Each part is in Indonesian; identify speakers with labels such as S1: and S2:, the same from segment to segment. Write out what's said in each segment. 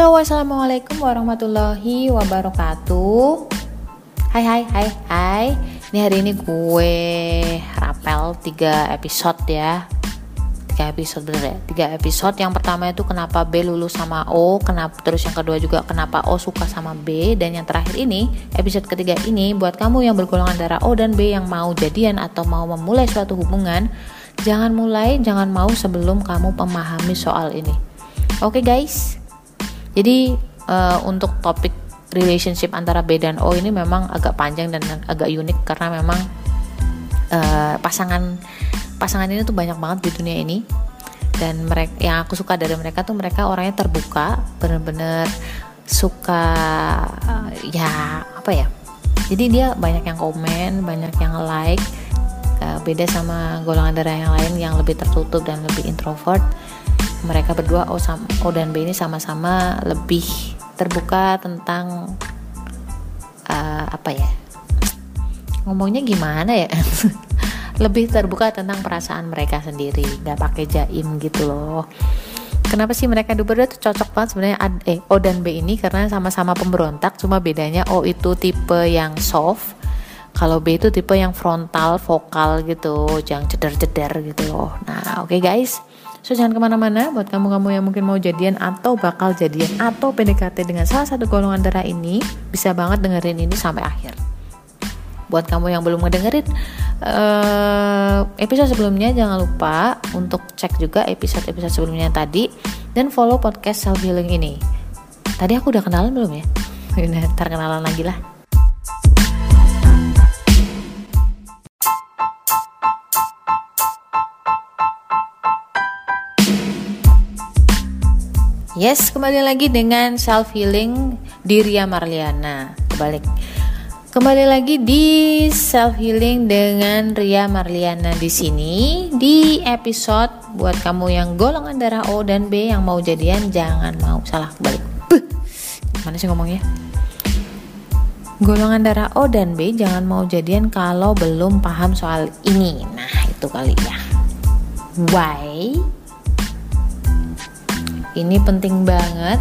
S1: Halo wassalamualaikum warahmatullahi wabarakatuh. Hai hai hai hai. Ini hari ini gue rapel 3 episode ya. 3 episode bener ya? 3 episode. Yang pertama itu kenapa B lulus sama O kenapa Terus yang kedua juga kenapa O suka sama B Dan yang terakhir ini episode ketiga ini Buat kamu yang bergolongan darah O dan B yang mau jadian atau mau memulai suatu hubungan Jangan mulai, jangan mau sebelum kamu memahami soal ini. Oke okay guys jadi uh, untuk topik relationship antara B dan O ini memang agak panjang dan agak unik karena memang uh, pasangan pasangan ini tuh banyak banget di dunia ini. Dan mereka yang aku suka dari mereka tuh mereka orangnya terbuka bener-bener suka uh, ya apa ya jadi dia banyak yang komen banyak yang like uh, beda sama golongan darah yang lain yang lebih tertutup dan lebih introvert mereka berdua O, sama, o dan B ini sama-sama lebih terbuka tentang uh, apa ya ngomongnya gimana ya? Lebih terbuka tentang perasaan mereka sendiri nggak pakai jaim gitu loh. Kenapa sih mereka berdua tuh cocok banget sebenarnya eh O dan B ini? Karena sama-sama pemberontak cuma bedanya O itu tipe yang soft kalau B itu tipe yang frontal vokal gitu yang ceder-ceder gitu loh. Nah oke okay guys So jangan ke mana-mana buat kamu-kamu yang mungkin mau jadian atau bakal jadian atau PDKT dengan salah satu golongan darah ini bisa banget dengerin ini sampai akhir. Buat kamu yang belum ngedengerin uh, episode sebelumnya jangan lupa untuk cek juga episode-episode sebelumnya tadi dan follow podcast self healing ini. Tadi aku udah kenalan belum ya? Ntar kenalan lagi lah. Yes, kembali lagi dengan self healing Ria Marliana. Kembali kembali lagi di self healing dengan Ria Marliana di sini di episode buat kamu yang golongan darah O dan B yang mau jadian jangan mau salah balik. Mana sih ngomongnya? Golongan darah O dan B jangan mau jadian kalau belum paham soal ini. Nah, itu kali ya. Why? Ini penting banget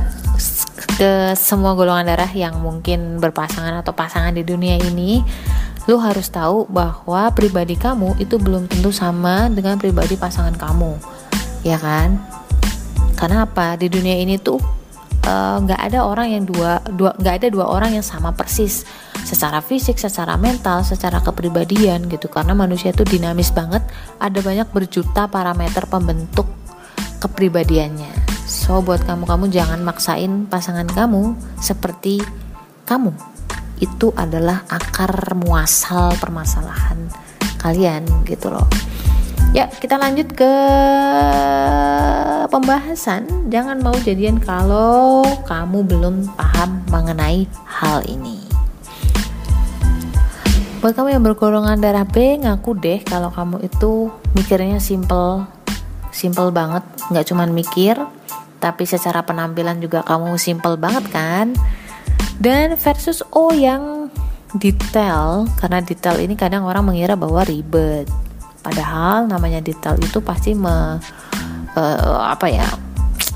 S1: ke semua golongan darah yang mungkin berpasangan atau pasangan di dunia ini. Lu harus tahu bahwa pribadi kamu itu belum tentu sama dengan pribadi pasangan kamu ya kan? Karena apa? Di dunia ini tuh eh, nggak uh, ada orang yang dua dua nggak ada dua orang yang sama persis. Secara fisik, secara mental, secara kepribadian gitu. Karena manusia itu dinamis banget. Ada banyak berjuta parameter pembentuk kepribadiannya So buat kamu-kamu jangan maksain pasangan kamu seperti kamu. Itu adalah akar muasal permasalahan kalian gitu loh. Ya, kita lanjut ke pembahasan. Jangan mau jadian kalau kamu belum paham mengenai hal ini. Buat kamu yang bergolongan darah B, ngaku deh kalau kamu itu mikirnya simple, simple banget, nggak cuman mikir, tapi secara penampilan juga kamu simple banget kan? Dan versus O yang detail karena detail ini kadang orang mengira bahwa ribet. Padahal namanya detail itu pasti me, uh, apa ya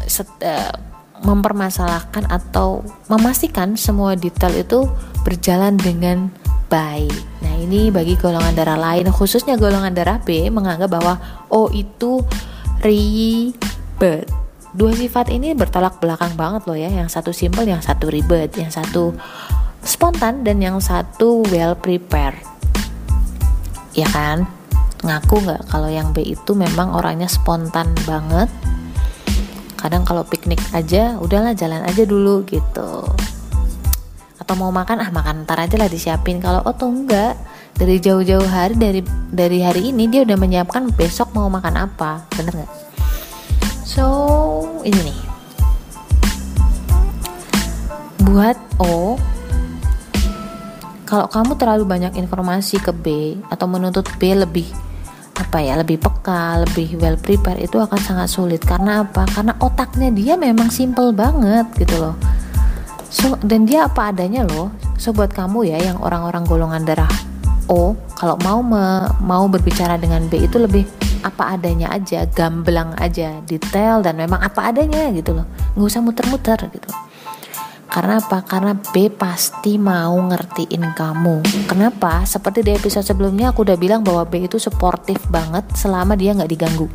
S1: set, uh, mempermasalahkan atau memastikan semua detail itu berjalan dengan baik. Nah, ini bagi golongan darah lain, khususnya golongan darah B menganggap bahwa O itu ribet dua sifat ini bertolak belakang banget loh ya. Yang satu simple yang satu ribet yang satu spontan dan yang satu well prepared. Ya kan? Ngaku nggak kalau yang B itu memang orangnya spontan banget? Kadang kalau piknik aja udahlah jalan aja dulu gitu. Atau mau makan ah makan ntar aja lah disiapin. Kalau oh tuh enggak dari jauh-jauh hari dari dari hari ini dia udah menyiapkan besok mau makan apa. Bener nggak So, ini nih. Buat O, kalau kamu terlalu banyak informasi ke B atau menuntut B lebih apa ya lebih peka, lebih well prepared itu akan sangat sulit karena apa? Karena otaknya dia memang simple banget gitu loh. So dan dia apa adanya loh. So buat kamu ya yang orang-orang golongan darah O, kalau mau me, mau berbicara dengan B itu lebih apa adanya aja, gamblang aja, detail dan memang apa adanya gitu loh. Nggak usah muter-muter gitu. Karena apa? Karena B pasti mau ngertiin kamu. Kenapa? Seperti di episode sebelumnya aku udah bilang bahwa B itu suportif banget selama dia nggak diganggu.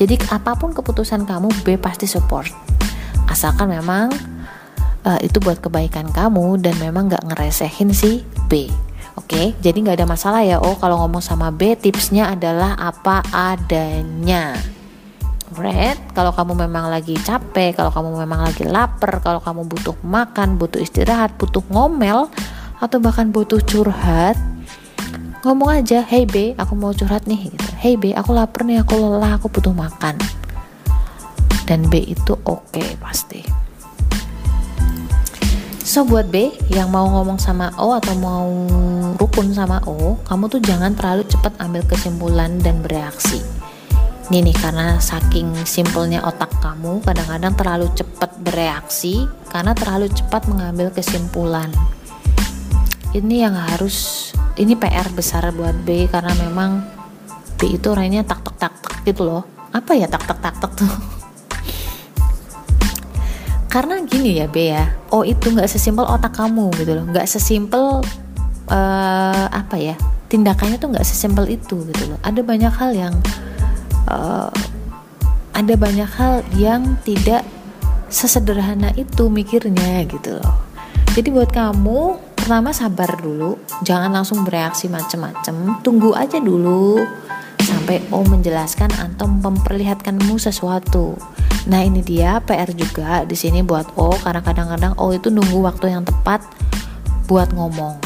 S1: Jadi apa pun keputusan kamu, B pasti support. Asalkan memang uh, itu buat kebaikan kamu dan memang nggak ngeresehin si B. Oke, jadi nggak ada masalah ya. Oh, kalau ngomong sama B, tipsnya adalah apa adanya. Red, kalau kamu memang lagi capek, kalau kamu memang lagi lapar, kalau kamu butuh makan, butuh istirahat, butuh ngomel, atau bahkan butuh curhat, ngomong aja, hey B, aku mau curhat nih, gitu. Hey B, aku lapar nih, aku lelah, aku butuh makan. Dan B itu oke okay, pasti. So buat B yang mau ngomong sama O atau mau rukun sama O, kamu tuh jangan terlalu cepat ambil kesimpulan dan bereaksi. Ini nih karena saking simpelnya otak kamu kadang-kadang terlalu cepat bereaksi karena terlalu cepat mengambil kesimpulan. Ini yang harus ini PR besar buat B karena memang B itu orangnya tak tak tak tak gitu loh. Apa ya tak tak tak tak tuh? Karena gini ya B ya oh itu nggak sesimpel otak kamu gitu loh. Nggak sesimpel uh, apa ya tindakannya tuh nggak sesimpel itu gitu loh. Ada banyak hal yang uh, ada banyak hal yang tidak sesederhana itu mikirnya gitu loh. Jadi buat kamu pertama sabar dulu jangan langsung bereaksi macem-macem tunggu aja dulu sampai O menjelaskan atau memperlihatkanmu sesuatu. Nah ini dia PR juga di sini buat O karena kadang-kadang O itu nunggu waktu yang tepat buat ngomong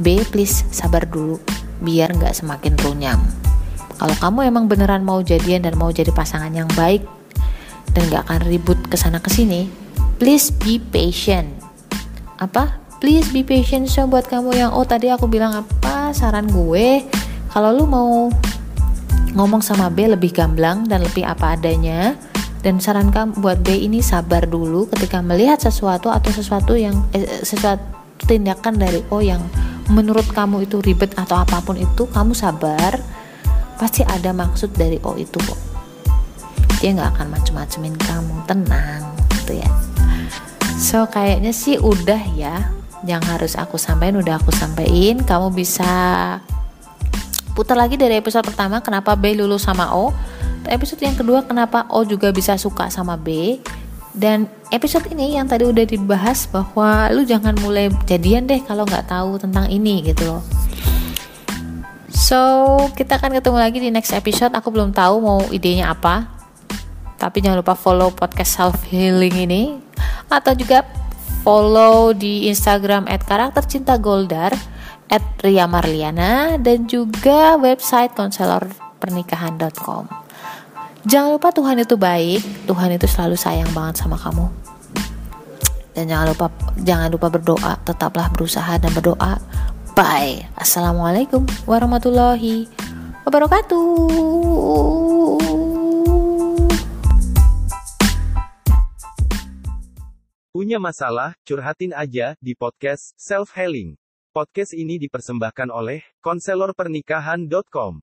S1: B please sabar dulu biar nggak semakin runyam kalau kamu emang beneran mau jadian dan mau jadi pasangan yang baik dan gak akan ribut ke sana ke sini, please be patient. Apa? Please be patient so buat kamu yang oh tadi aku bilang apa saran gue kalau lu mau ngomong sama B lebih gamblang dan lebih apa adanya dan saran kamu buat B ini sabar dulu ketika melihat sesuatu atau sesuatu yang eh, sesuatu tindakan dari O yang menurut kamu itu ribet atau apa pun itu kamu sabar. Pasti ada maksud dari oh itu kok. Dia nggak akan macem-macemin kamu. Tenang gitu ya. So kayaknya sih udah ya. Yang harus aku sampaikan udah aku sampaikan. Kamu bisa putar lagi dari episode pertama kenapa B lulus sama O. Episode yang kedua kenapa O juga bisa suka sama B dan episode ini yang tadi udah dibahas bahwa lu jangan mulai jadian deh kalau nggak tahu tentang ini gitu loh So, kita akan ketemu lagi di next episode. Aku belum tahu mau idenya apa. Tapi jangan lupa follow podcast self healing ini atau juga follow di Instagram @karaktercintagoldar @ria_marliana dan juga website konselorpernikahan.com. Jangan lupa Tuhan itu baik, Tuhan itu selalu sayang banget sama kamu. Dan jangan lupa jangan lupa berdoa, tetaplah berusaha dan berdoa Bye. Assalamualaikum warahmatullahi wabarakatuh.
S2: Punya masalah, curhatin aja di podcast Self Healing. Podcast ini dipersembahkan oleh konselorpernikahan.com.